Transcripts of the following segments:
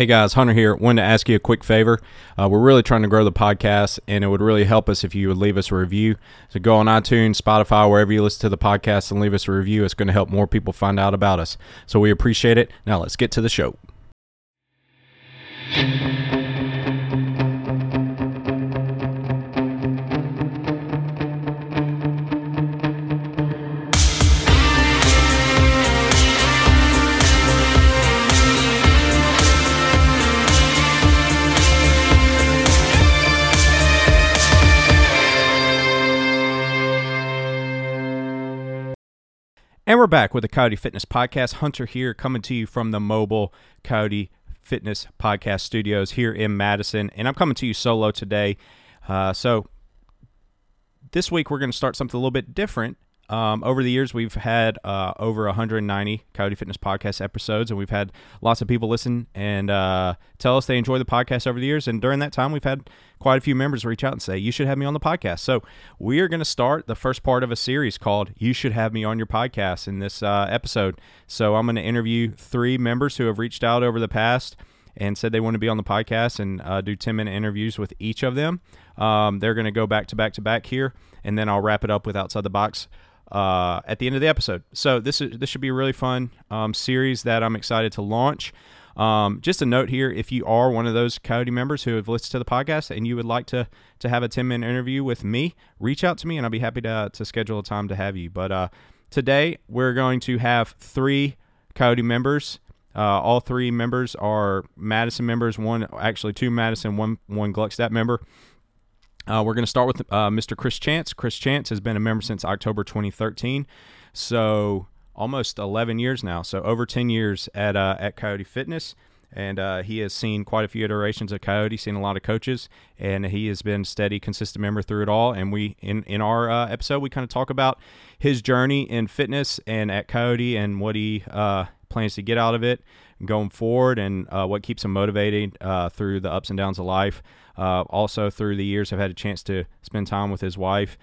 Hey guys, Hunter here. Wanted to ask you a quick favor. Uh, we're really trying to grow the podcast, and it would really help us if you would leave us a review. So go on iTunes, Spotify, wherever you listen to the podcast, and leave us a review. It's going to help more people find out about us. So we appreciate it. Now let's get to the show. And we're back with the Coyote Fitness Podcast. Hunter here, coming to you from the mobile Coyote Fitness Podcast studios here in Madison. And I'm coming to you solo today. Uh, so this week we're going to start something a little bit different. Um, over the years, we've had uh, over 190 Coyote Fitness Podcast episodes, and we've had lots of people listen and uh, tell us they enjoy the podcast over the years. And during that time, we've had quite a few members reach out and say, You should have me on the podcast. So we are going to start the first part of a series called You Should Have Me on Your Podcast in this uh, episode. So I'm going to interview three members who have reached out over the past and said they want to be on the podcast and uh, do 10 minute interviews with each of them. Um, they're going to go back to back to back here, and then I'll wrap it up with Outside the Box uh, at the end of the episode. So this is this should be a really fun um, series that I'm excited to launch. Um, just a note here: if you are one of those Coyote members who have listened to the podcast and you would like to to have a 10 minute interview with me, reach out to me and I'll be happy to to schedule a time to have you. But uh, today we're going to have three Coyote members. Uh, all three members are Madison members. One, actually, two Madison, one one Gluckstadt member. Uh, we're going to start with uh, Mr. Chris Chance. Chris Chance has been a member since October 2013, so almost 11 years now. So over 10 years at uh, at Coyote Fitness, and uh, he has seen quite a few iterations of Coyote, seen a lot of coaches, and he has been steady, consistent member through it all. And we in in our uh, episode we kind of talk about his journey in fitness and at Coyote and what he uh, plans to get out of it going forward and what keeps him motivated through the ups and downs of life. Uh, also, through the years, I've had a chance to spend time with his wife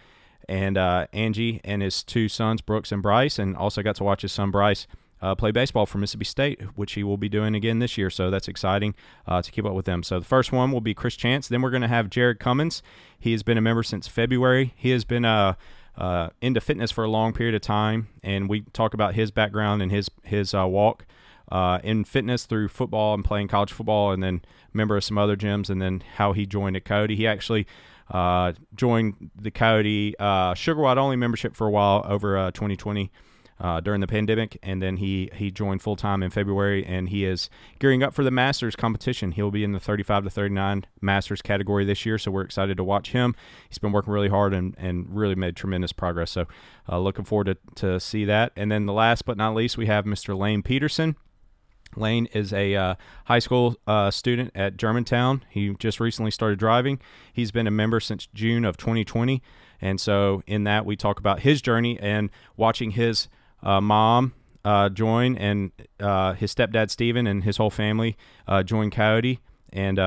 and uh, Angie and his two sons, Brooks and Bryce, and also got to watch his son Bryce. Uh, play baseball for Mississippi State, which he will be doing again this year. So that's exciting uh, to keep up with them. So the first one will be Chris Chance. Then we're going to have Jared Cummins. He has been a member since February. He has been uh, uh, into fitness for a long period of time, and we talk about his background and his his uh, walk uh, in fitness through football and playing college football, and then member of some other gyms, and then how he joined at Coyote. He actually uh, joined the Coyote uh, Sugar White only membership for a while over uh, 2020 uh, during the pandemic, and then he he joined full time in February, and he is gearing up for the Masters competition. He'll be in the 35 to 39 Masters category this year, so we're excited to watch him. He's been working really hard and, and really made tremendous progress. So uh, looking forward to, to see that. And then the last but not least, we have Mr. Lane Peterson. Lane is a uh, high school uh, student at Germantown. He just recently started driving. He's been a member since June of 2020. And so, in that, we talk about his journey and watching his uh, mom uh, join and uh, his stepdad, Steven, and his whole family uh, join Coyote and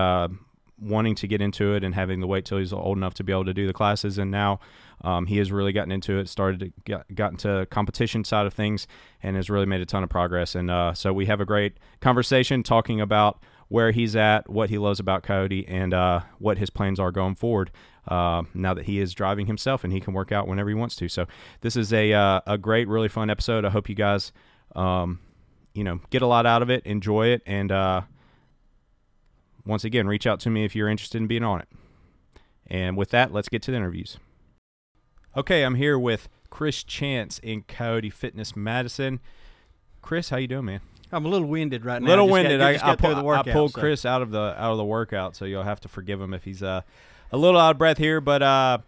wanting to get into it and having to wait till he's old enough to be able to do the classes. And now um, he has really gotten into it, started to get got into competition side of things, and has really made a ton of progress. And uh, so we have a great conversation talking about where he's at, what he loves about Coyote, and uh, what his plans are going forward. Uh, now that he is driving himself and he can work out whenever he wants to. So this is a uh, a great, really fun episode. I hope you guys, um, you know, get a lot out of it, enjoy it, and uh, once again, reach out to me if you're interested in being on it. And with that, let's get to the interviews. Okay, I'm here with Chris Chance in Coyote Fitness Madison. Chris, how you doing, man? I'm a little winded right now. Little got- winded. just I, I, pull, workout, I pulled so- Chris out of the out of the workout, so you'll have to forgive him if he's uh, a little out of breath here. But uh,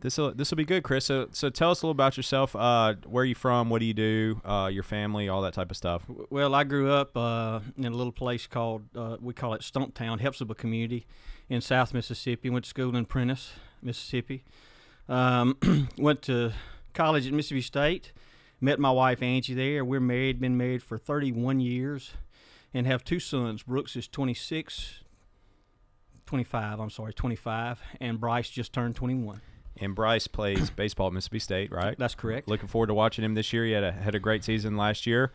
this will this will be good, Chris. So so tell us a little about yourself. Uh, where are you from? What do you do? Uh, your family, all that type of stuff. Well, I grew up uh, in a little place called uh, we call it Stumptown, Hepzibah community in South Mississippi. Went to school in Prentiss, Mississippi. Um, went to college at Mississippi State. Met my wife Angie there. We're married, been married for 31 years, and have two sons. Brooks is 26, 25. I'm sorry, 25, and Bryce just turned 21. And Bryce plays baseball at Mississippi State, right? That's correct. Looking forward to watching him this year. He had a had a great season last year.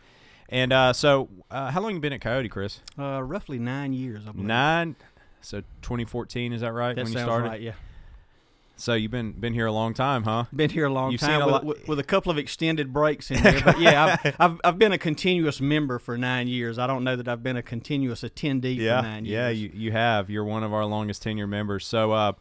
And uh, so, uh, how long you been at Coyote, Chris? Uh, roughly nine years, I believe. Nine. So 2014 is that right That when you started? right. Yeah, So you've been been here a long time, huh? been here a long You've seen time a with, lot- with, with a couple of extended breaks in there. But yeah, I've, I've I've been a continuous member for nine years. I don't know that I've been a continuous attendee yeah, for nine years. yeah, you you have. You're one of our longest tenure members. So uh,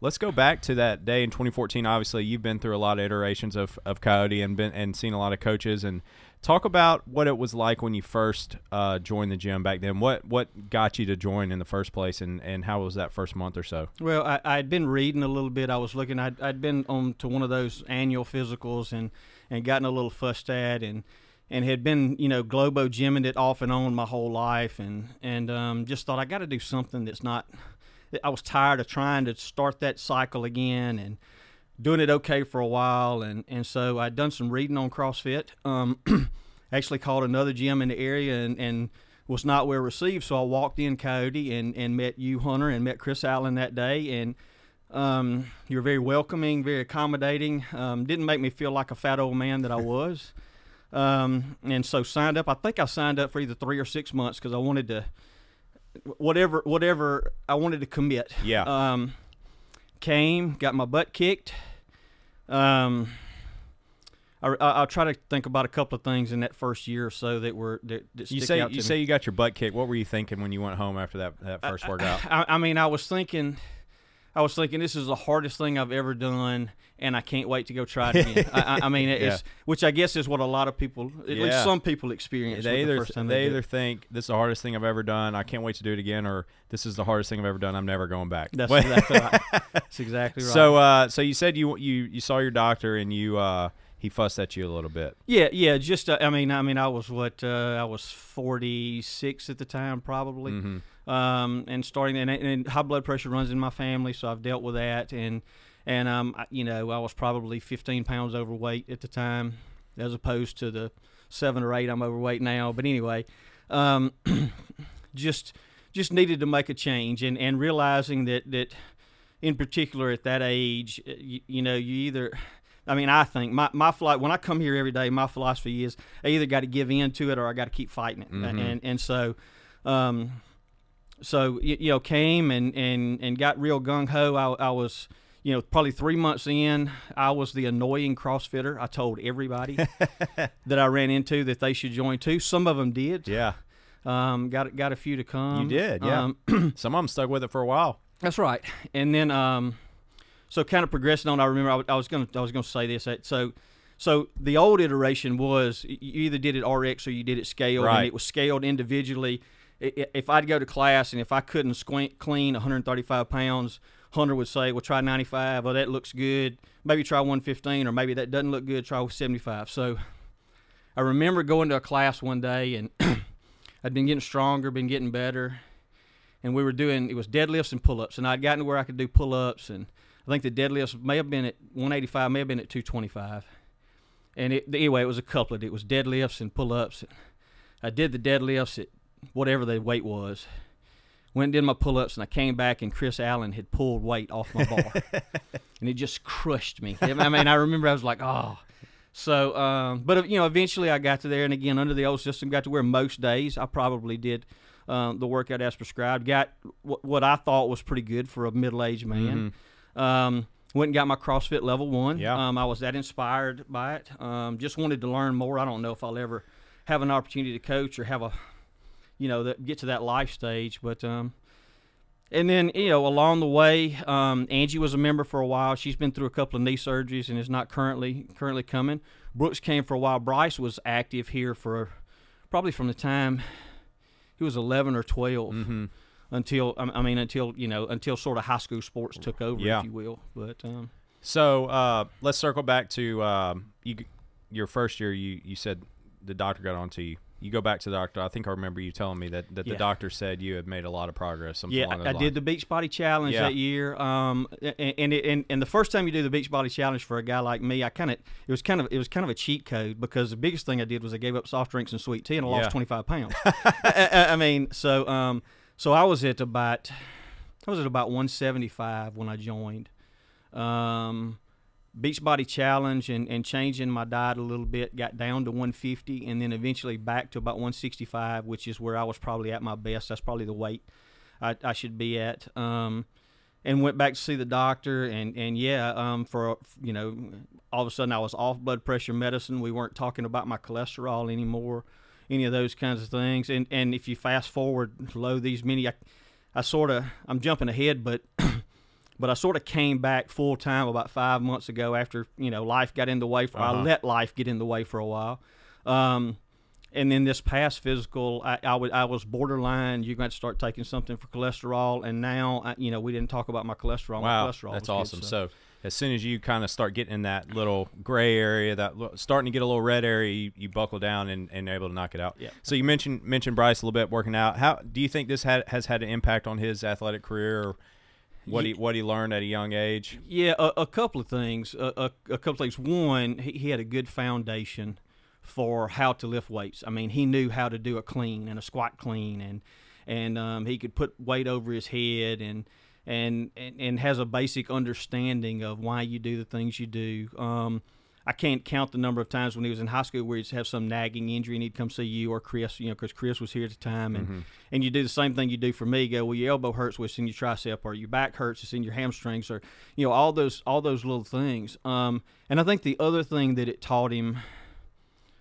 let's go back to that day in 2014. Obviously, you've been through a lot of iterations of, of Coyote and been and seen a lot of coaches and talk about what it was like when you first uh, joined the gym back then. What what got you to join in the first place, and, and how was that first month or so? Well, I, I'd been reading a little bit. I was looking. I'd, I'd been on to one of those annual physicals and and gotten a little fussed at and and had been you know globo gymming it off and on my whole life and and um, just thought I got to do something that's not. I was tired of trying to start that cycle again and doing it okay for a while and and so I'd done some reading on CrossFit. Um, actually called another gym in the area and and was not well received. So I walked in Coyote and, and met you, Hunter, and met Chris Allen that day. And um, you were very welcoming, very accommodating. Um, didn't make me feel like a fat old man that I was. Um, and so signed up. I think I signed up for either three or six months because I wanted to, whatever, whatever I wanted to commit. Yeah. Um, came, got my butt kicked. Um, I, I, I'll try to think about a couple of things in that first year or so that were that, that You say you to say you got your butt kicked. What were you thinking when you went home after that that first workout? I, I mean, I was thinking, I was thinking this is the hardest thing I've ever done, and I can't wait to go try it again. I, I, mean, Yeah. which I guess is what a lot of people, at Yeah. least some people, experience. they the either time they do either it. think this is the hardest thing I've ever done. I can't wait to do it again, or this is the hardest thing I've ever done. I'm never going back. That's exactly right. That's exactly right. So, uh, so you said you you you saw your doctor and you uh, he fussed at you a little bit. Yeah, yeah. Just uh, I mean, I mean, I was what uh, I was forty six at the time, probably. hmm Um, and starting and, and high blood pressure runs in my family, so I've dealt with that. And and um, I- you know, I was probably fifteen pounds overweight at the time, as opposed to the seven or eight I'm overweight now. But anyway, um, just just needed to make a change, and and realizing that that in particular at that age, you, you know, you either I mean, I think my my flight when I come here every day, my philosophy is I either got to give in to it or I got to keep fighting it, Mhm. and and so, um, so you, you know, came and and and got real gung ho. I, I was. You know, probably three months in, I was the annoying CrossFitter. I told everybody that I ran into that they should join too. Some of them did. Yeah, Um, got got a few to come. you did. Yeah, Um, some of them stuck with it for a while. that's right. And then, um, so kind of progressing on. I remember I, I was going to I was going to say this. So, so the old iteration was you either did it RX or you did it scaled, Right. and it was scaled individually. If I'd go to class and if I couldn't squat, clean 135 pounds, Hunter would say, "Well, try 95. Oh, that looks good. Maybe try 115, or maybe that doesn't look good. Try 75." So, I remember going to a class one day and I'd been getting stronger, been getting better, and we were doing it was deadlifts and pull-ups, and I'd gotten to where I could do pull-ups, and I think the deadlifts may have been at 185, may have been at 225, and it, anyway, it was a couplet. It was deadlifts and pull-ups. I did the deadlifts at whatever the weight was. Went and did my pull-ups, and I came back, and Chris Allen had pulled weight off my bar, and it just crushed me. I mean, I remember I was like, oh. So, um, but you know, eventually I got to there, and again, under the old system, got to where most days I probably did um, the workout as prescribed. Got what, what I thought was pretty good for a middle-aged man. Um, went and got my CrossFit level one. Yeah. Um, I was that inspired by it. Um, just wanted to learn more. I don't know if I'll ever have an opportunity to coach or have a, you know, that get to that life stage. But um, and then you know along the way, um, Angie was a member for a while. She's been through a couple of knee surgeries and is not currently currently coming. Brooks came for a while. Bryce was active here for probably from the time he was 11 or 12 hmm until I mean until you know until sort of high school sports took over, Yeah. if you will. But um, So uh, let's circle back to um, you. Your first year, you you said the doctor got on to you. You go back to the doctor. I think I remember you telling me that, that the doctor said you had made a lot of progress. Something yeah, along those I did the beach body challenge Yeah. that year. Um, and and, it, and and the first time you do the beach body challenge for a guy like me, I kind of it was kind of it was kind of a cheat code because the biggest thing I did was I gave up soft drinks and sweet tea and I Yeah. lost 25 pounds. I, I- mean, so um, so I was at about I was at about 175 when I joined. Um, Beachbody Challenge and, and changing my diet a little bit, got down to 150, and then eventually back to about 165, which is where I was probably at my best. That's probably the weight I, I should be at. Um, and went back to see the doctor, and and yeah, um, for you know, all of a sudden I was off blood pressure medicine. We weren't talking about my cholesterol anymore, any of those kinds of things. And and if you fast forward low these many, I, I sort of I'm jumping ahead, but but I sort of came back full time about five months ago after you know life got in the way. For Uh-huh. I let life get in the way for a while. Um, and then this past physical, I, I, wa- I was borderline. You're going to start taking something for cholesterol, and now I, you know we didn't talk about my cholesterol. my Wow, cholesterol that's was good, awesome. so. as soon as you kind of start getting in that little gray area, that starting to get a little red area, you, you buckle down and, and able to knock it out. Yeah. So you mentioned mentioned Bryce a little bit working out. How do you think this had, has had an impact on his athletic career, or what he what he learned at a young age? Yeah, a, a couple of things. A, a, a couple of things. One, he, he had a good foundation for how to lift weights. I mean, he knew how to do a clean and a squat clean, and and um, he could put weight over his head, and, and and and has a basic understanding of why you do the things you do. Um, I can't count the number of times when he was in high school where he'd have some nagging injury and he'd come see you or Chris, you know, because Chris was here at the time, and and you do the same thing you do for me. You go, well, your elbow hurts, well, it's in your tricep, or your back hurts, it's in your hamstrings, or you know, all those all those little things. Um, and I think the other thing that it taught him.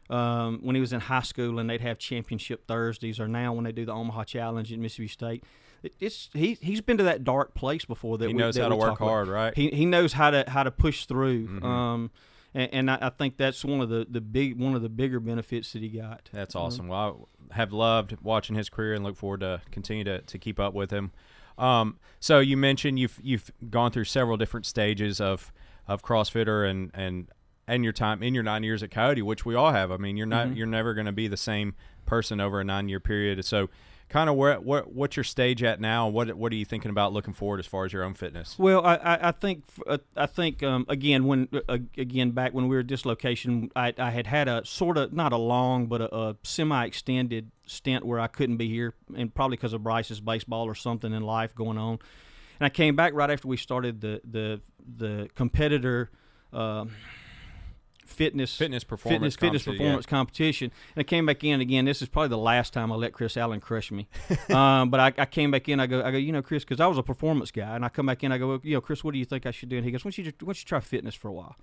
Um, when he was in high school and they'd have championship Thursdays, or now when they do the Omaha Challenge at Mississippi State, it's he he's been to that dark place before that He we, knows that how to work talk about hard, right? he he knows how to how to push through. Mhm. Um, and, and I, I think that's one of the, the big one of the bigger benefits that he got. That's awesome. Well, I have loved watching his career and look forward to continue to, to keep up with him. Um, so you mentioned you've you've gone through several different stages of of CrossFitter and and and your time in your nine years at Coyote, which we all have. I mean, you're not Mhm. you're never going to be the same person over a nine year period. So, kind of where what what's your stage at now? What what are you thinking about looking forward as far as your own fitness? Well, I, I, think uh, I think um, again when uh, again back when we were dislocation, I, I had had a sort of not a long but a, a semi extended stint where I couldn't be here, and probably because of Bryce's baseball or something in life going on. And I came back right after we started the the the competitor. Um, fitness Fitness performance fitness fitness competi- yeah. performance competition. And I came back in again. This is probably the last time I let Chris Allen crush me. um, but I, I came back in. I go, I go, you know, Chris, because I was a performance guy, and I come back in. I go, well, you know, Chris, what do you think I should do? And he goes, why don't you just, why don't you try fitness for a while?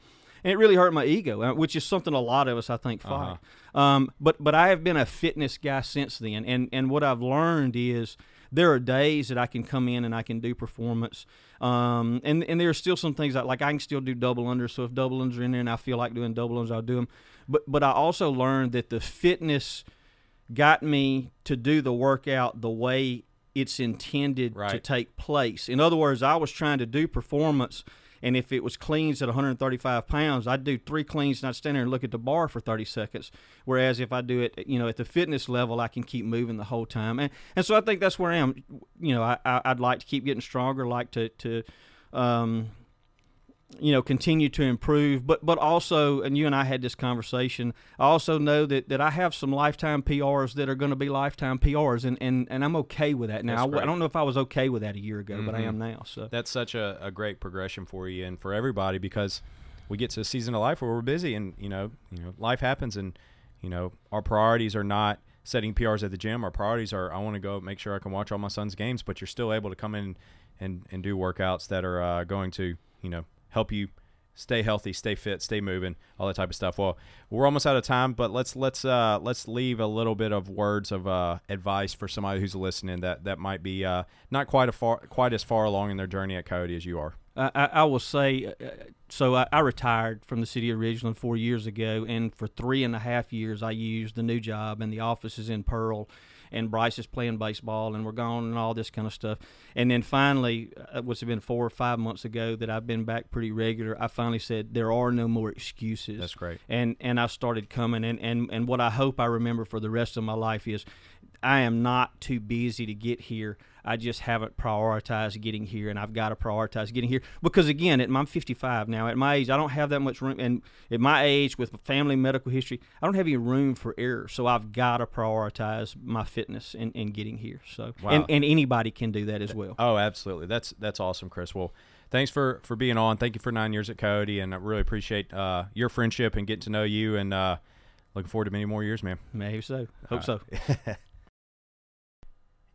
And it really hurt my ego, uh, which is something a lot of us, I think, fight. Um, but but I have been a fitness guy since then, and and what I've learned is there are days that I can come in and I can do performance, um, and and there are still some things that like I can still do double unders. So if double unders are in there and I feel like doing double unders, I'll do them. But but I also learned that the fitness got me to do the workout the way it's intended to take place. In other words, I was trying to do performance. And if it was cleans at 135 pounds, I'd do three cleans and I'd stand there and look at the bar for 30 seconds. Whereas if I do it, you know, at the fitness level, I can keep moving the whole time. And and so I think that's where I am. You know, I, I I'd like to keep getting stronger, like to to, um, you know, continue to improve. But but also, and you and I had this conversation. I also know that, that I have some lifetime PRs that are going to be lifetime PRs, and, and, and I'm okay with that now. I, I, w- I great. don't know if I was okay with that a year ago, but I am now. So That's such a, a great progression for you and for everybody because we get to a season of life where we're busy and you know you know life happens and you know our priorities are not setting PRs at the gym. Our priorities are I want to go make sure I can watch all my son's games, but you're still able to come in and and do workouts that are uh, going to you know help you stay healthy, stay fit, stay moving, all that type of stuff. Well, we're almost out of time, but let's let's uh, let's leave a little bit of words of uh, advice for somebody who's listening that that might be uh, not quite a far quite as far along in their journey at Coyote as you are. I, I will say, uh, so I, I retired from the city of Ridgeland four years ago, and for three and a half years, I used the new job, and the office is in Pearl, and Bryce is playing baseball, and we're gone, and all this kind of stuff. And then finally, uh, it was been four or five months ago that I've been back pretty regular. I finally said there are no more excuses That's great. and and I started coming and and and what I hope I remember for the rest of my life is I am not too busy to get here. I just haven't prioritized getting here, and I've got to prioritize getting here because again, at my, I'm 55 now. At my age, I don't have that much room, and at my age, with family medical history, I don't have any room for error. So I've got to prioritize my fitness in, in getting here. So, Wow. and, and anybody can do that as well. Oh, absolutely. That's that's awesome, Chris. Well, thanks for for being on. Thank you for nine years at Coyote, and I really appreciate uh, your friendship and getting to know you. And uh, looking forward to many more years, man. Maybe so. Hope Uh, so.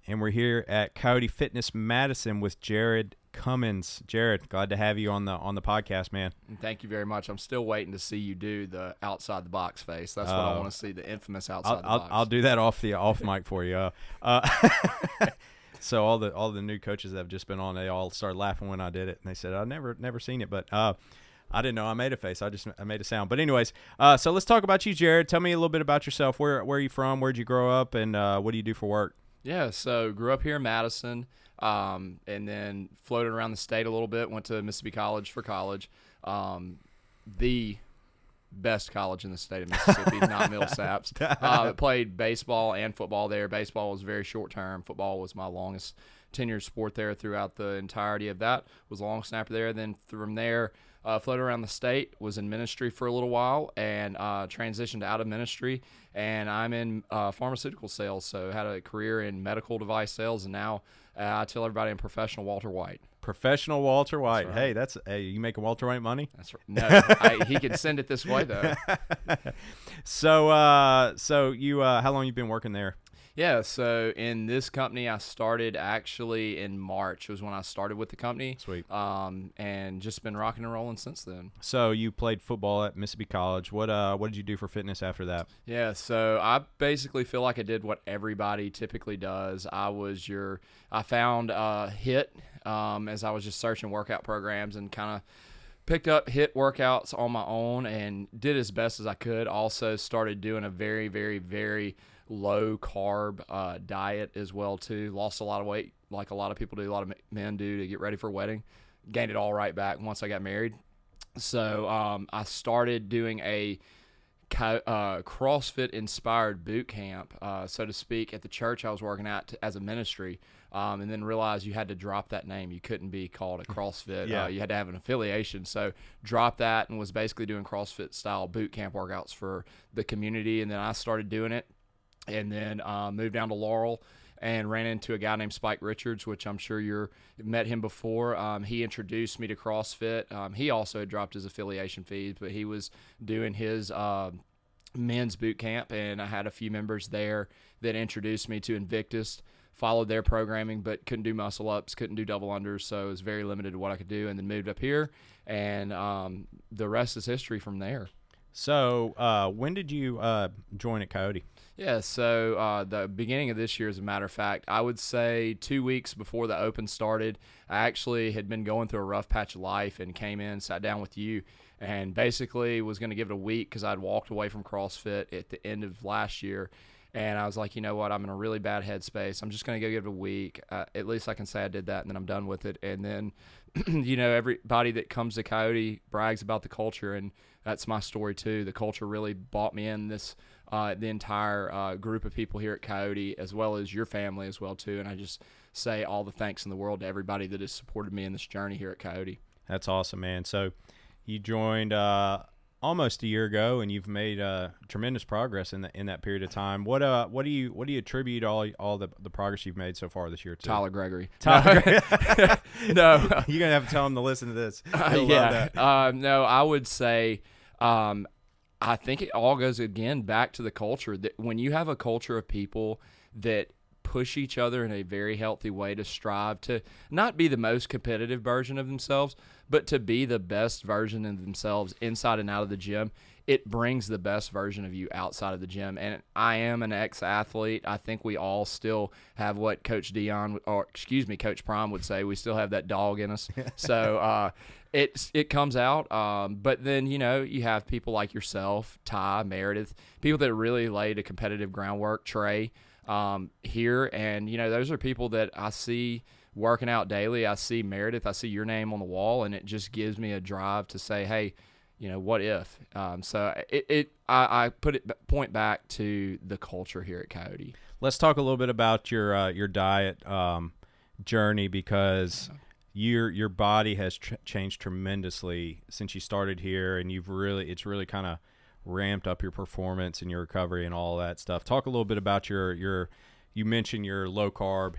And we're here at Coyote Fitness Madison with Jared Cummins. Jared, glad to have you on the on the podcast, man. Thank you very much. I'm still waiting to see you do the outside the box face. That's what I Oh. want to see, the infamous outside I'll, the I'll, box. I'll do that off the off mic for you. Uh, uh, so all the all the new coaches that have just been on, they all started laughing when I did it, and they said I never never seen it, but uh, I didn't know I made a face. I just I made a sound. But anyways, uh, so let's talk about you, Jared. Tell me a little bit about yourself. Where where are you from? Where'd you grow up? And uh, what do you do for work? Yeah, so grew up here in Madison, um, and then floated around the state a little bit. Went to Mississippi College for college, um, the best college in the state of Mississippi, not Millsaps. Uh, played baseball and football there. Baseball was very short term. Football was my longest tenured sport there throughout the entirety of that. Was a long snapper there. Then from there, uh, floated around the state. Was in ministry for a little while and uh, transitioned out of ministry. And I'm in uh, pharmaceutical sales. So had a career in medical device sales, and now uh, I tell everybody I'm professional Walter White. Professional Walter White. right. Hey, that's hey, you making Walter White money? That's right. No, I, he could send it this way though. So uh, so you uh, how long you been working there? Yeah, so in this company, I started actually in March was when I started with the company. Sweet. Um, and just been rocking and rolling since then. So you played football at Mississippi College. What uh what did you do for fitness after that? Yeah, so I basically feel like I did what everybody typically does. I was your, I found uh, HIIT um, as I was just searching workout programs and kind of picked up HIIT workouts on my own and did as best as I could. Also started doing a very, very, very low carb uh, diet as well too. Lost a lot of weight, like a lot of people do, a lot of men do to get ready for a wedding. Gained it all right back once I got married. So um, I started doing a uh, CrossFit inspired boot camp, uh, so to speak, at the church I was working at t- as a ministry, um, and then realized you had to drop that name. You couldn't be called a CrossFit. Yeah. Uh, you had to have an affiliation. So dropped that and was basically doing CrossFit style boot camp workouts for the community. And then I started doing it, and then uh, moved down to Laurel. And ran into a guy named Spike Richards, which I'm sure you're met him before. Um, he introduced me to CrossFit. Um, he also dropped his affiliation fees, but he was doing his uh, men's boot camp, and I had a few members there that introduced me to Invictus. Followed their programming, but couldn't do muscle ups, couldn't do double unders, so it was very limited to what I could do. And then moved up here, and um, the rest is history from there. So uh, when did you uh, join at Coyote? Yeah, so uh, the beginning of this year, as a matter of fact, I would say two weeks before the Open started, I actually had been going through a rough patch of life and came in, sat down with you, and basically was going to give it a week because I'd walked away from CrossFit at the end of last year. And I was like, you know what? I'm in a really bad headspace. I'm just going to go give it a week. Uh, at least I can say I did that, and then I'm done with it. And then, you know, everybody that comes to Coyote brags about the culture, and that's my story too. The culture really bought me in. This uh, the entire uh, group of people here at Coyote, as well as your family as well too. And I just say all the thanks in the world to everybody that has supported me in this journey here at Coyote. That's awesome, man. So you joined uh, almost a year ago, and you've made uh, tremendous progress in the, in that period of time. What uh what do you what do you attribute all all the, the progress you've made so far this year to? Tyler Gregory. Tyler. no, You're gonna have to tell him to listen to this. Uh, yeah. that. Um, no, I would say, um, I think it all goes again back to the culture. That when you have a culture of people that push each other in a very healthy way to strive to not be the most competitive version of themselves, but to be the best version of themselves inside and out of the gym. It brings the best version of you outside of the gym. And I am an ex athlete. I think we all still have what Coach Deion, or excuse me, Coach Prime would say. We still have that dog in us. so, uh, it it comes out. Um, but then you know you have people like yourself, Ty, Meredith, people that really laid a competitive groundwork. Trey um, here, and you know those are people that I see working out daily. I see Meredith, I see your name on the wall, and it just gives me a drive to say, hey. You know what if? Um, so it, it I, I put it point back to the culture here at Coyote. let's talk a little bit about your uh, your diet um, journey because your your body has tr- changed tremendously since you started here, and you've really it's really kind of ramped up your performance and your recovery and all that stuff. Talk a little bit about your your you mentioned your low carb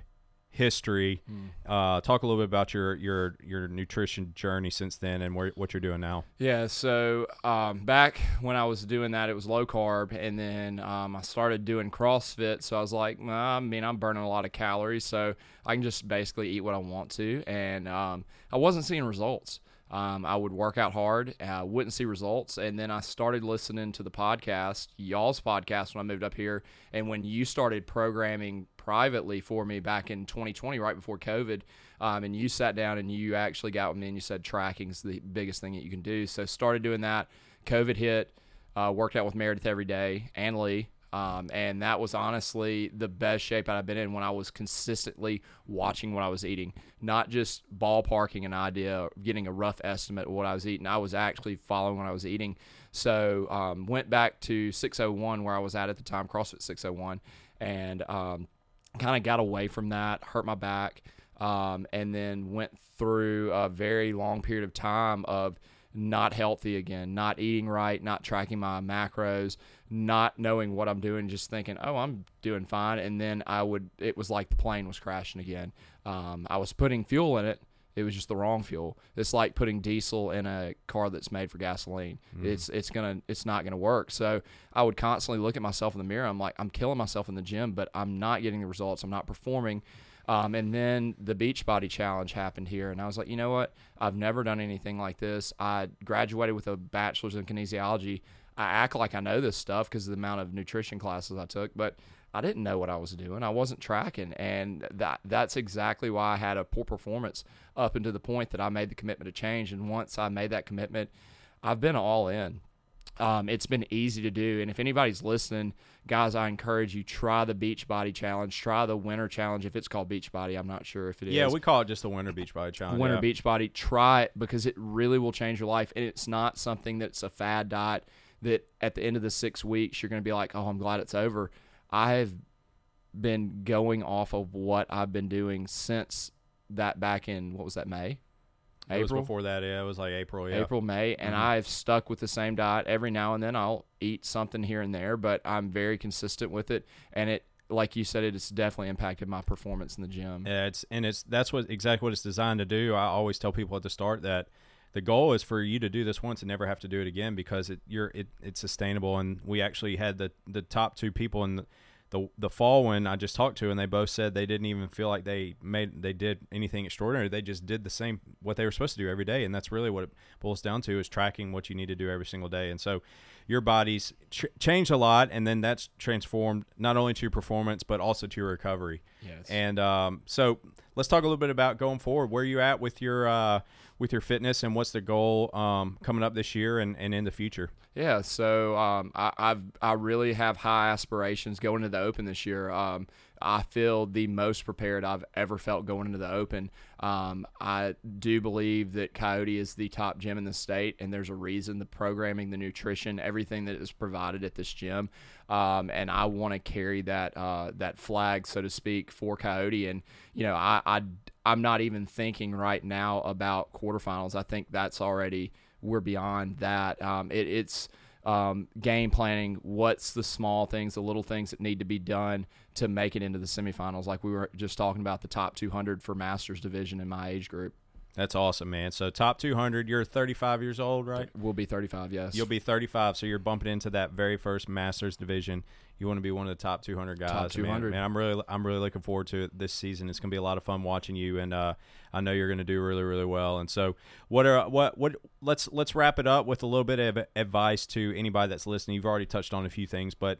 history. Mm. Uh, talk a little bit about your your your nutrition journey since then and where, what you're doing now. Yeah, so um, back when I was doing that, it was low carb, and then um, I started doing CrossFit. So I was like, well, I mean, I'm burning a lot of calories, so I can just basically eat what I want to, and um, I wasn't seeing results. Um, I would work out hard, I wouldn't see results, and then I started listening to the podcast, y'all's podcast, when I moved up here, and when you started programming privately for me back in 2020, right before COVID, um, and you sat down and you actually got with me and you said tracking is the biggest thing that you can do. So started doing that. COVID hit. Uh, worked out with Meredith every day and Lee. Um, and that was honestly the best shape I've been in when I was consistently watching what I was eating, not just ballparking an idea, getting a rough estimate of what I was eating. I was actually following what I was eating. So um, went back to 601 where I was at at the time, CrossFit 601, and um, kind of got away from that, hurt my back, um, and then went through a very long period of time of not healthy again, not eating right, not tracking my macros, not knowing what I'm doing, just thinking, oh, I'm doing fine. And then I would, it was like the plane was crashing again. Um, I was putting fuel in it. It was just the wrong fuel. It's like putting diesel in a car that's made for gasoline. Mm. It's it's gonna it's not gonna work. So I would constantly look at myself in the mirror. I'm like I'm killing myself in the gym, but I'm not getting the results. I'm not performing. Um, and then the Beachbody Challenge happened here, and I was like, you know what? I've never done anything like this. I graduated with a bachelor's in kinesiology. I act like I know this stuff because of the amount of nutrition classes I took, but I didn't know what I was doing. I wasn't tracking, and that that's exactly why I had a poor performance up until the point that I made the commitment to change. And once I made that commitment, I've been all in. Um, it's been easy to do. And if anybody's listening, guys, I encourage you try the Beachbody Challenge, try the Winter Challenge if it's called Beachbody. I'm not sure if it yeah, is. we call it just the Winter Beachbody Challenge. Winter yeah. Beachbody. Try it because it really will change your life, and it's not something that's a fad diet that at the end of the six weeks you're going to be like, oh, I'm glad it's over. I've been going off of what I've been doing since that back in what was that May? It April before that, yeah. It was like April, yeah. April, May, and mm-hmm. I've stuck with the same diet. Every now and then, I'll eat something here and there, but I'm very consistent with it, and it, like you said, it's definitely impacted my performance in the gym. Yeah, it's and it's that's what exactly what it's designed to do. I always tell people at the start that the goal is for you to do this once and never have to do it again because it you're it, it's sustainable. And we actually had the the top two people in the the the fall one I just talked to, and they both said they didn't even feel like they made they did anything extraordinary. They just did the same what they were supposed to do every day, and that's really what it boils down to is tracking what you need to do every single day. And so, your body's ch- changed a lot, and then that's transformed not only to your performance but also to your recovery. Yes. And um, so let's talk a little bit about going forward. Where you at with your uh, with your fitness, and what's the goal um, coming up this year and, and in the future? Yeah, so um, I, I've I really have high aspirations going to the Open this year. Um, I feel the most prepared I've ever felt going into the Open. Um, I do believe that Coyote is the top gym in the state, and there's a reason the programming, the nutrition, everything that is provided at this gym. Um, and I want to carry that uh, that flag, so to speak, for Coyote. And you know, I, I I'm not even thinking right now about quarterfinals. I think that's already we're beyond that. Um, it, it's um, game planning. What's the small things, the little things that need to be done to make it into the semifinals? Like we were just talking about the top 200 for Masters division in my age group. That's awesome, man. So top 200, you're 35 years old, right? We'll be 35, yes. You'll be 35, so you're bumping into that very first Masters division. You want to be one of the top 200 guys. Top 200. Man, man I'm really, I'm really looking forward to it this season. It's going to be a lot of fun watching you, and uh, I know you're going to do really, really well. And so, what are what what? Let's let's wrap it up with a little bit of advice to anybody that's listening. You've already touched on a few things, but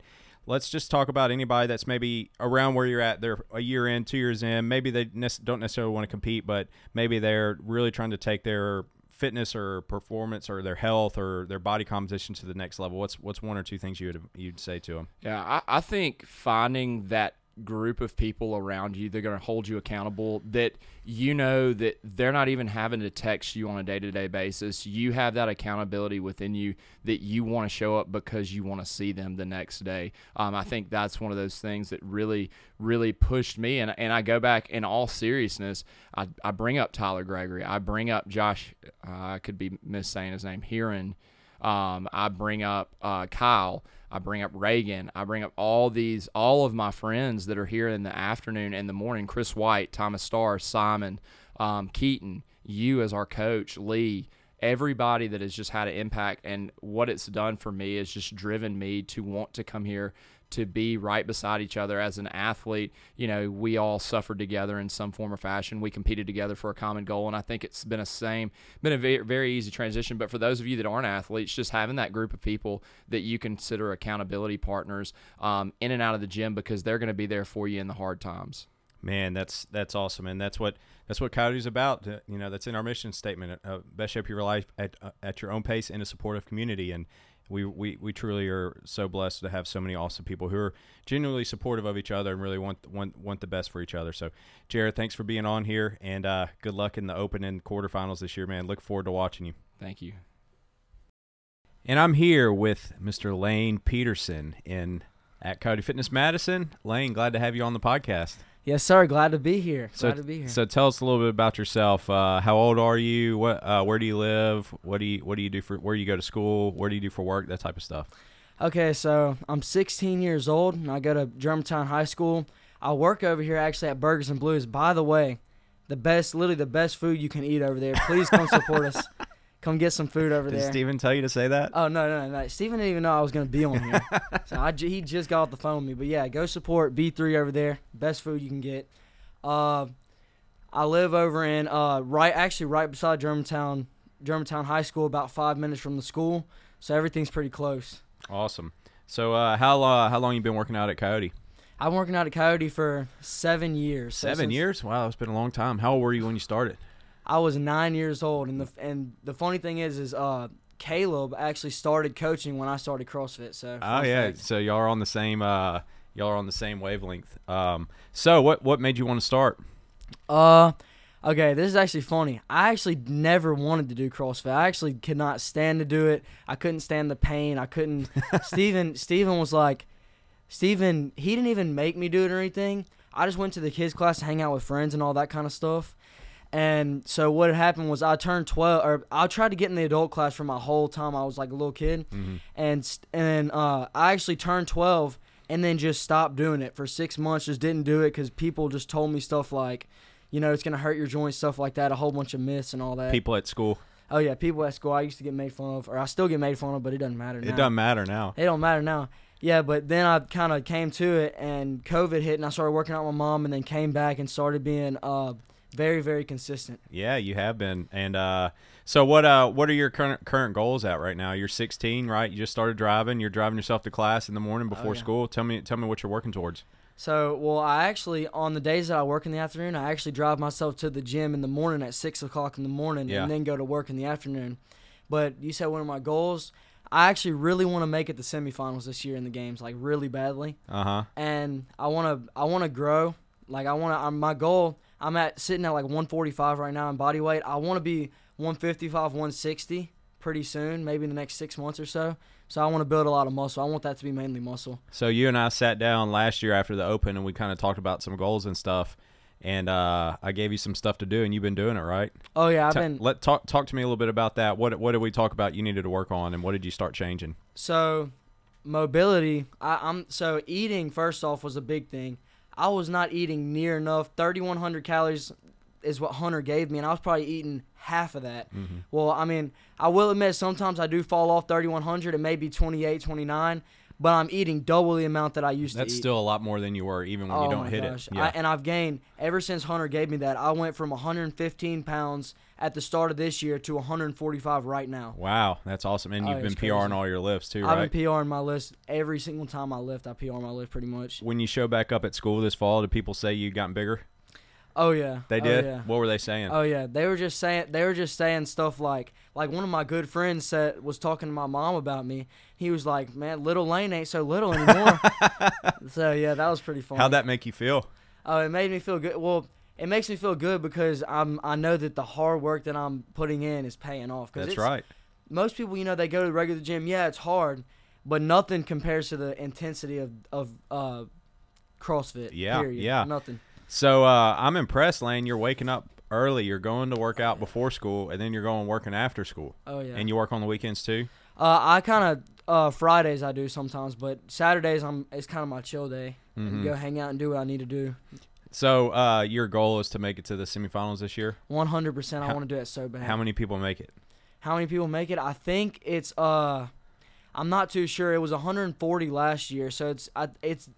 let's just talk about anybody that's maybe around where you're at. They're a year in, two years in. Maybe they ne- don't necessarily want to compete, but maybe they're really trying to take their fitness or performance or their health or their body composition to the next level. What's what's one or two things you'd you'd say to them? Yeah, I, I think finding that group of people around you they're going to hold you accountable that you know that they're not even having to text you on a day-to-day basis you have that accountability within you that you want to show up because you want to see them the next day um, i think that's one of those things that really really pushed me and, and i go back in all seriousness i, I bring up tyler gregory i bring up josh uh, i could be miss saying his name Heron. Um, I bring up uh, Kyle. I bring up Reagan. I bring up all these, all of my friends that are here in the afternoon and the morning. Chris White, Thomas Starr, Simon, um, Keaton, you as our coach, Lee, everybody that has just had an impact. And what it's done for me is just driven me to want to come here to be right beside each other as an athlete. You know, we all suffered together in some form or fashion. We competed together for a common goal, and I think it's been a same, been a very, very easy transition. But for those of you that aren't athletes, just having that group of people that you consider accountability partners um, in and out of the gym because they're going to be there for you in the hard times. Man, that's that's awesome, and that's what that's what Coyote's about. You know, that's in our mission statement: uh, best shape your life at uh, at your own pace in a supportive community. And we, we we truly are so blessed to have so many awesome people who are genuinely supportive of each other and really want want want the best for each other. So, Jared, thanks for being on here, and uh, good luck in the Open and quarterfinals this year, man. Look forward to watching you. Thank you. And I'm here with Mr. Lane Peterson in at Coyote Fitness Madison. Lane, glad to have you on the podcast. Yes, sir. Glad to be here. So, Glad to be here. so tell us a little bit about yourself. Uh, how old are you? What, uh, where do you live? What do you, what do you do for, where do you go to school? Where do you do for work? That type of stuff. okay, so I'm 16 years old and I go to Germantown High School. I work over here actually at Burgers and Blues. By the way, the best, literally the best food you can eat over there. Please come support us. Come get some food over Did there. Did Steven tell you to say that? Oh no, no, no! Steven didn't even know I was gonna be on here. so I he just got off the phone with me. But yeah, go support B3 over there. Best food you can get. Uh, I live over in uh right actually right beside Germantown Germantown High School, about five minutes from the school. So everything's pretty close. Awesome. So uh, how uh, how long you been working out at Coyote? I've been working out at Coyote for seven years. So Seven years. Wow, it's been a long time. How old were you when you started? I was nine years old, and the and the funny thing is, is uh Caleb actually started coaching when I started CrossFit. So Oh yeah. fact. So y'all are on the same uh, y'all are on the same wavelength. Um, so what what made you want to start? Uh, okay, this is actually funny. I actually never wanted to do CrossFit. I actually could not stand to do it. I couldn't stand the pain. I couldn't. Steven, Steven was like, Steven, he didn't even make me do it or anything. I just went to the kids class to hang out with friends and all that kind of stuff. And so what happened was I turned 12 or I tried to get in the adult class for my whole time I was like a little kid. And and uh, I actually turned 12 and then just stopped doing it for 6 months just didn't do it cuz people just told me stuff like you know, it's going to hurt your joints stuff like that, a whole bunch of myths and all that. People at school. Oh yeah, people at school I used to get made fun of or I still get made fun of, but it doesn't matter now. It doesn't matter now. It don't matter now. Yeah, but then I kind of came to it, and COVID hit, and I started working out with my mom, and then came back and started being uh, very, very consistent. Yeah, you have been. And uh, so what? Uh, what are your current current goals at right now? You're 16, right? You just started driving. You're driving yourself to class in the morning before Oh, yeah. school. Tell me, tell me what you're working towards. So, well, I actually on the days that I work in the afternoon, I actually drive myself to the gym in the morning at six o'clock in the morning, Yeah. and then go to work in the afternoon. But you said one of my goals. I actually really want to make it to semifinals this year in the games, like really badly. Uh huh. and I want to I want to grow. Like I want to. My goal. I'm at sitting at like 145 right now in body weight. I want to be 155, 160 pretty soon, maybe in the next six months or so. So I want to build a lot of muscle. I want that to be mainly muscle. So you and I sat down last year after the Open, and we kind of talked about some goals and stuff. And uh, I gave you some stuff to do, and you've been doing it, right? Oh yeah, I've Ta- been let talk talk to me a little bit about that. What what did we talk about? You needed to work on, and what did you start changing? so mobility. I, I'm so eating first off was a big thing. I was not eating near enough. 3,100 calories is what Hunter gave me, and I was probably eating half of that. Mm-hmm. Well, I mean, I will admit sometimes I do fall off 3,100 and maybe 28, 29, but I'm eating double the amount that I used That's to eat. still a lot more than you were, even when you oh don't my hit gosh. it. Yeah. I, and I've gained ever since Hunter gave me that. I went from 115 pounds at the start of this year to 145 right now. wow, that's awesome. And Oh, you've been it's PRing all your lifts too, right? I've been PRing my list every single time I lift. I PR my lift pretty much. when you show back up at school this fall, did people say you gotten bigger? Oh yeah, They Oh, did. yeah. What were they saying? Oh yeah, they were just saying they were just saying stuff like like one of my good friends said was talking to my mom about me. He was like, "Man, little Lane ain't so little anymore." so yeah, that was pretty fun. How'd that make you feel? Oh, it made me feel good. Well, it makes me feel good because I'm I know that the hard work that I'm putting in is paying off. 'Cause That's right. Most people, you know, they go to the regular gym. Yeah, it's hard, but nothing compares to the intensity of of uh, CrossFit. Yeah, period. yeah. Nothing. So uh, I'm impressed, Lane. You're waking up early. You're going to work out before school, and then you're going working after school. Oh yeah. And you work on the weekends too. Uh, I kind of uh, Fridays I do sometimes, but Saturdays I'm it's kind of my chill day. Mhm. Go hang out and do what I need to do. So uh, your goal is to make it to the semifinals this year. 100. percent I want to do it so bad. How many people make it? How many people make it? I think it's uh, I'm not too sure. It was 140 last year, so it's I, it's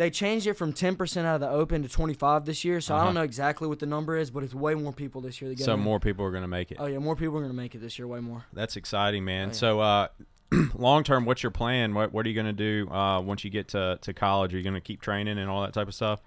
they changed it from 10 percent out of the Open to 25 this year. So I Uh-huh. don't know exactly what the number is, but it's way more people this year. That get So more people are going to make it. Oh yeah, more people are gonna make it this year. Way more. That's exciting, man. Oh, yeah. So uh, long term, what's your plan? What What are you going to do uh, once you get to, to college? Are you going to keep training and all that type of stuff?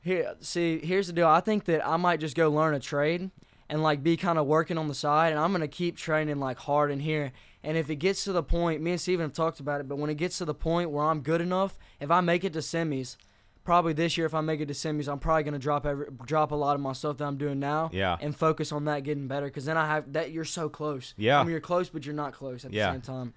Here, see, here's the deal. I think that I might just go learn a trade and like be kind of working on the side, and I'm gonna keep training like hard in here. And if it gets to the point, me and Steven have talked about it, but when it gets to the point where I'm good enough, if I make it to semis, probably this year, if I make it to semis, I'm probably gonna drop every drop a lot of my stuff that I'm doing now Yeah. and focus on that getting better. Because then I have that you're so close. Yeah. I mean, you're close, but you're not close at Yeah. the same time.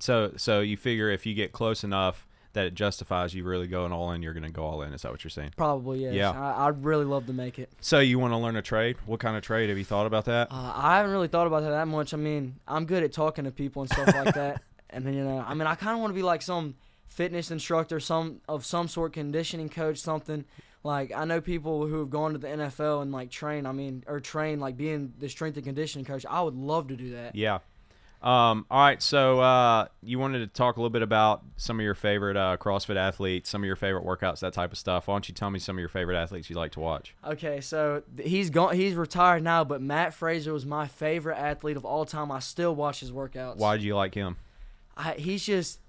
So so you figure if you get close enough that it justifies you really going all in, you're going to go all in. Is that what you're saying? Probably yes. Yeah. I, I'd really love to make it. So you want to learn a trade? What kind of trade have you thought about that? Uh, I haven't really thought about that that much. I mean, I'm good at talking to people and stuff like that. And then you know, I mean, I kind of want to be like some fitness instructor, some of some sort, conditioning coach, something. Like I know people who have gone to the NFL and like train. I mean, or train like being the strength and conditioning coach. I would love to do that. Yeah. Um, all right. So uh, you wanted to talk a little bit about some of your favorite uh, CrossFit athletes, some of your favorite workouts, that type of stuff. Why don't you tell me some of your favorite athletes you like to watch? Okay, so he's gone. He's retired now, but Matt Fraser was my favorite athlete of all time. I still watch his workouts. Why do you like him? I, he's just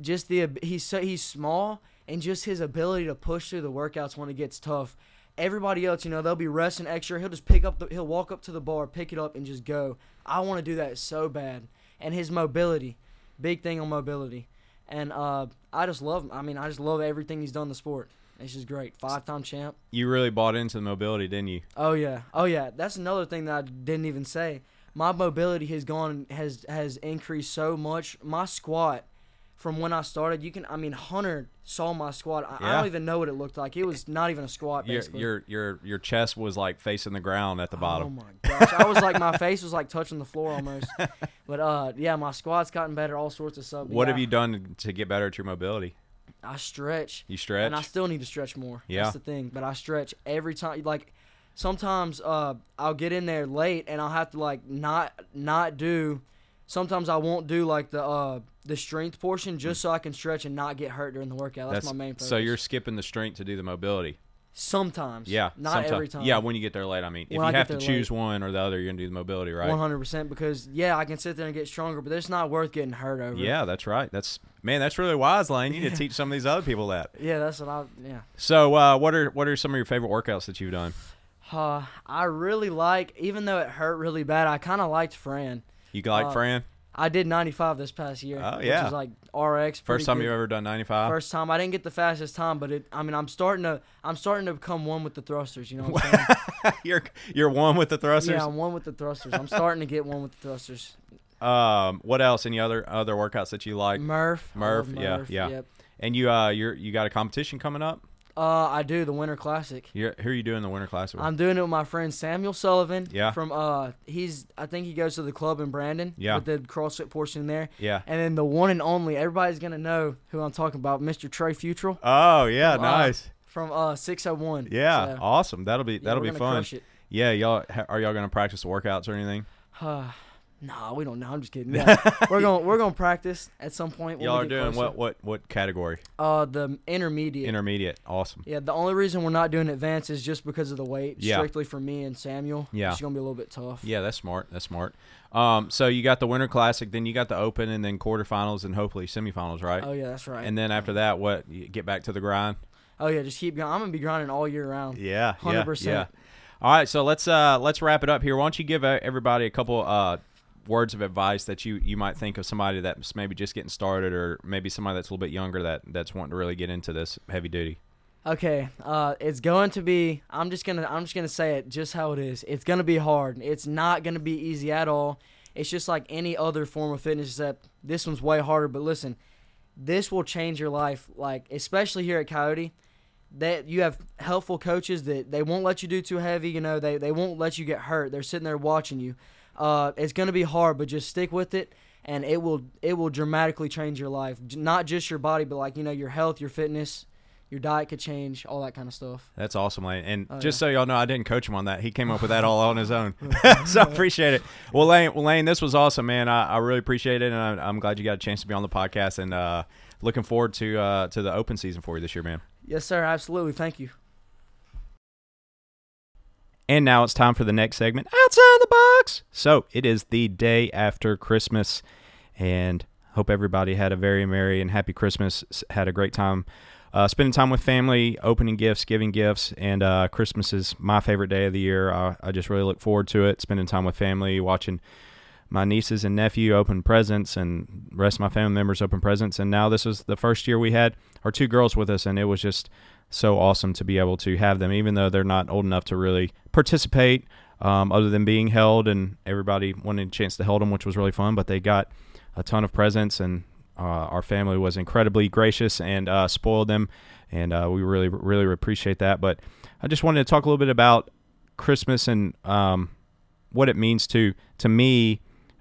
just the he's so he's small and just his ability to push through the workouts when it gets tough. Everybody else, you know, they'll be resting extra. He'll just pick up the he'll walk up to the bar, pick it up, and just go. I want to do that so bad. And his mobility, big thing on mobility, and uh, I just love. I mean, I just love everything he's done in the sport. It's just great. Five time champ. You really bought into the mobility, didn't you? Oh yeah, oh yeah. That's another thing that I didn't even say. My mobility has gone has has increased so much. My squat from when I started, you can. I mean, Hunter saw my squat. I, I don't even know what it looked like. It was not even a squat. Your, Basically. your your your chest was like facing the ground at the bottom. Oh my gosh! I was like, my face was like touching the floor almost. but uh, yeah, my squat's gotten better. All sorts of stuff. What yeah, have you done to get better at your mobility? I stretch. You stretch. And I still need to stretch more. Yeah. That's the thing. But I stretch every time. Like sometimes uh, I'll get in there late and I'll have to like not not do. Sometimes I won't do like the uh, the strength portion just so I can stretch and not get hurt during the workout. That's, my main focus. so you're skipping the strength to do the mobility. sometimes. Yeah, Not sometime- every time. Yeah, when you get there late. I mean, if you I have to choose one or the other, you're gonna do the mobility, right? One hundred percent. Because yeah, I can sit there and get stronger, but it's not worth getting hurt over. Yeah, that's right. That's man, that's really wise, Lane. You need to teach some of these other people that. Yeah, that's what I. Yeah. So, uh, what are what are some of your favorite workouts that you've done? Uh, I really like, even though it hurt really bad, I kind of liked Fran. You like Uh, Fran? I did 95 this past year. Oh, Which yeah. is like RX. First time good. you've ever done 95? First time. I didn't get the fastest time, but it. I mean, I'm starting to. I'm starting to become one with the thrusters. You know what I'm saying? you're you're one with the thrusters. yeah, I'm one with the thrusters. I'm starting to get one with the thrusters. Um, what else? Any other other workouts that you like? Murph. I Murph, yeah, yeah. Yep. And you uh you're you got a competition coming up? Uh, I do the Winter Classic. You're, who are you doing the Winter Classic with? I'm doing it with my friend Samuel Sullivan. Yeah. From uh, he's I think he goes to the club in Brandon. Yeah. With the CrossFit portion there. yeah. And then the one and only, everybody's gonna know who I'm talking about, Mr. Trey Futrell Oh yeah, From, uh, nice. from uh 601. Yeah, So, awesome. That'll be that'll we're be fun. Yeah, y'all are y'all gonna practice the workouts or anything? Nah, we don't know. I'm just kidding. Yeah. we're going we're going to practice at some point. when y'all are doing closer. what what what category? Uh, the intermediate. Intermediate. Awesome. yeah, the only reason we're not doing advanced is just because of the weight. Yeah. Strictly for me and Samuel. Yeah. It's gonna be a little bit tough. Yeah, that's smart. That's smart. Um, so you got the Winter Classic, then you got the Open, and then quarterfinals, and hopefully semifinals, right? Oh yeah, that's right. And then after that, what? You get back to the grind. oh yeah, just keep going. I'm gonna be grinding all year round. Yeah, yeah, 100%. yeah. All right, so let's uh let's wrap it up here. Why don't you give uh, everybody a couple uh words of advice that you you might think of somebody that's maybe just getting started, or maybe somebody that's a little bit younger that that's wanting to really get into this heavy duty? Okay, uh, it's going to be. I'm just gonna. I'm just gonna say it just how it is. It's gonna be hard. It's not gonna be easy at all. It's just like any other form of fitness, except this one's way harder. But listen, this will change your life. Like especially here at Coyote, that you have helpful coaches that they won't let you do too heavy. You know, they they won't let you get hurt. They're sitting there watching you. Uh, it's gonna be hard, but just stick with it, and it will it will dramatically change your life. Not just your body, but like you know your health, your fitness, your diet could change, all that kind of stuff. That's awesome, Lane. And Oh, just yeah. so y'all know, I didn't coach him on that. He came up with that all on his own. so I appreciate it. Well, Lane, well, Lane, this was awesome, man. I, I really appreciate it, and I, I'm glad you got a chance to be on the podcast. And uh, looking forward to uh, to the open season for you this year, man. Yes, sir. Absolutely. Thank you. And now it's time for the next segment, outside the box. So it is the day after Christmas, and hope everybody had a very merry and happy Christmas. Had a great time uh, spending time with family, opening gifts, giving gifts, and uh, Christmas is my favorite day of the year. I, I just really look forward to it. Spending time with family, watching my nieces and nephew open presents, and rest of my family members open presents. And now this is the first year we had our two girls with us, and it was just so awesome to be able to have them, even though they're not old enough to really participate, um, other than being held and everybody wanted a chance to hold them, which was really fun. But they got a ton of presents, and uh, our family was incredibly gracious and uh, spoiled them, and uh, we really, really appreciate that. But I just wanted to talk a little bit about Christmas and um, what it means to to me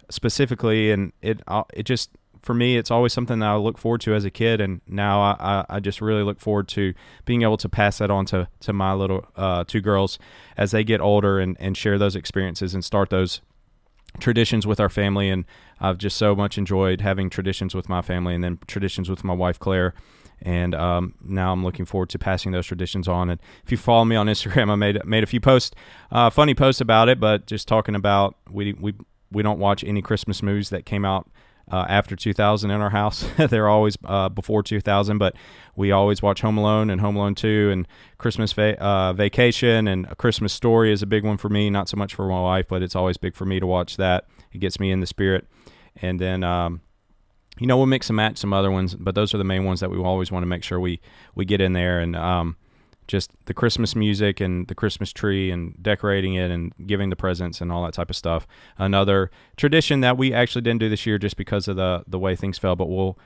specifically, and it uh, it just for me it's always something that I look forward to as a kid, and now I, I, just really look forward to being able to pass that on to to my little uh, two girls as they get older and and share those experiences and start those traditions with our family. And I've just so much enjoyed having traditions with my family and then traditions with my wife Claire. And um, now I'm looking forward to passing those traditions on. And if you follow me on Instagram I made made a few posts uh, funny posts about it but just talking about we we we don't watch any Christmas movies that came out uh, after 2000 in our house. They're always uh, before 2000, but we always watch Home Alone and Home Alone 2 and Christmas va- uh, Vacation and A Christmas Story is a big one for me. Not so much for my wife, but it's always big for me to watch that. It gets me in the spirit. And then, um, you know, we'll mix and match some other ones, but those are the main ones that we always want to make sure we we get in there and. Um, just the Christmas music and the Christmas tree and decorating it and giving the presents and all that type of stuff. Another tradition that we actually didn't do this year just because of the the way things fell, but we'll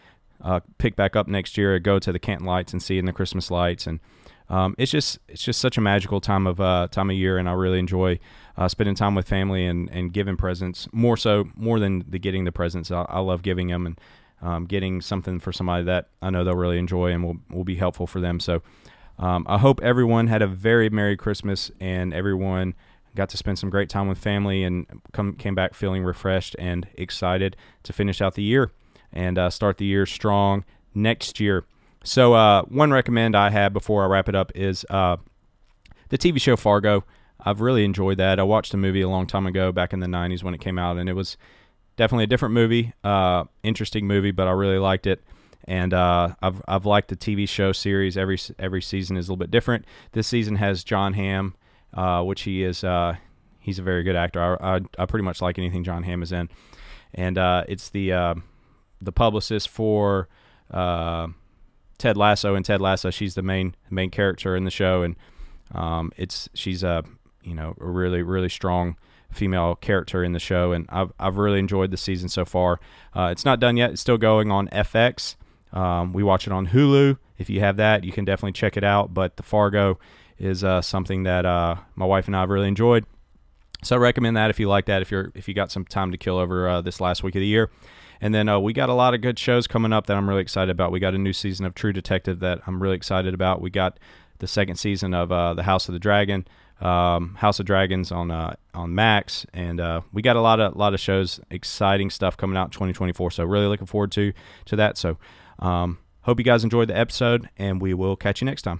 uh, pick back up next year. Go to the Canton Lights and see in the Christmas lights, and um, it's just it's just such a magical time of uh, time of year, and I really enjoy uh, spending time with family and, and giving presents. More so, more than the getting the presents, I, I love giving them and um, getting something for somebody that I know they'll really enjoy and will will be helpful for them. So. Um, I hope everyone had a very Merry Christmas and everyone got to spend some great time with family and come came back feeling refreshed and excited to finish out the year and uh, start the year strong next year. So, uh, one recommend I have before I wrap it up is uh, the TV show Fargo. I've really enjoyed that. I watched the movie a long time ago, back in the '90s when it came out, and it was definitely a different movie, uh, interesting movie, but I really liked it and uh, I've I've liked the TV show series. Every every season is a little bit different. This season has John Hamm, uh, which he is uh, he's a very good actor. I, I, I pretty much like anything John Hamm is in, and uh, it's the uh, the publicist for uh, Ted Lasso and Ted Lasso. She's the main main character in the show, and um, it's she's a you know a really really strong female character in the show, and I've I've really enjoyed the season so far. It's not done yet; it's still going on FX. Um, we watch it on Hulu. If you have that, you can definitely check it out. But the Fargo is uh, something that uh, my wife and I have really enjoyed. So I recommend that if you like that. If you're if you got some time to kill over uh, this last week of the year, and then uh, we got a lot of good shows coming up that I'm really excited about. We got a new season of True Detective that I'm really excited about. We got the second season of uh, the House of the Dragon, um, House of Dragons on uh, on Max, and uh, we got a lot of lot of shows, exciting stuff coming out in 2024. So really looking forward to to that. So um, hope you guys enjoyed the episode, and we will catch you next time.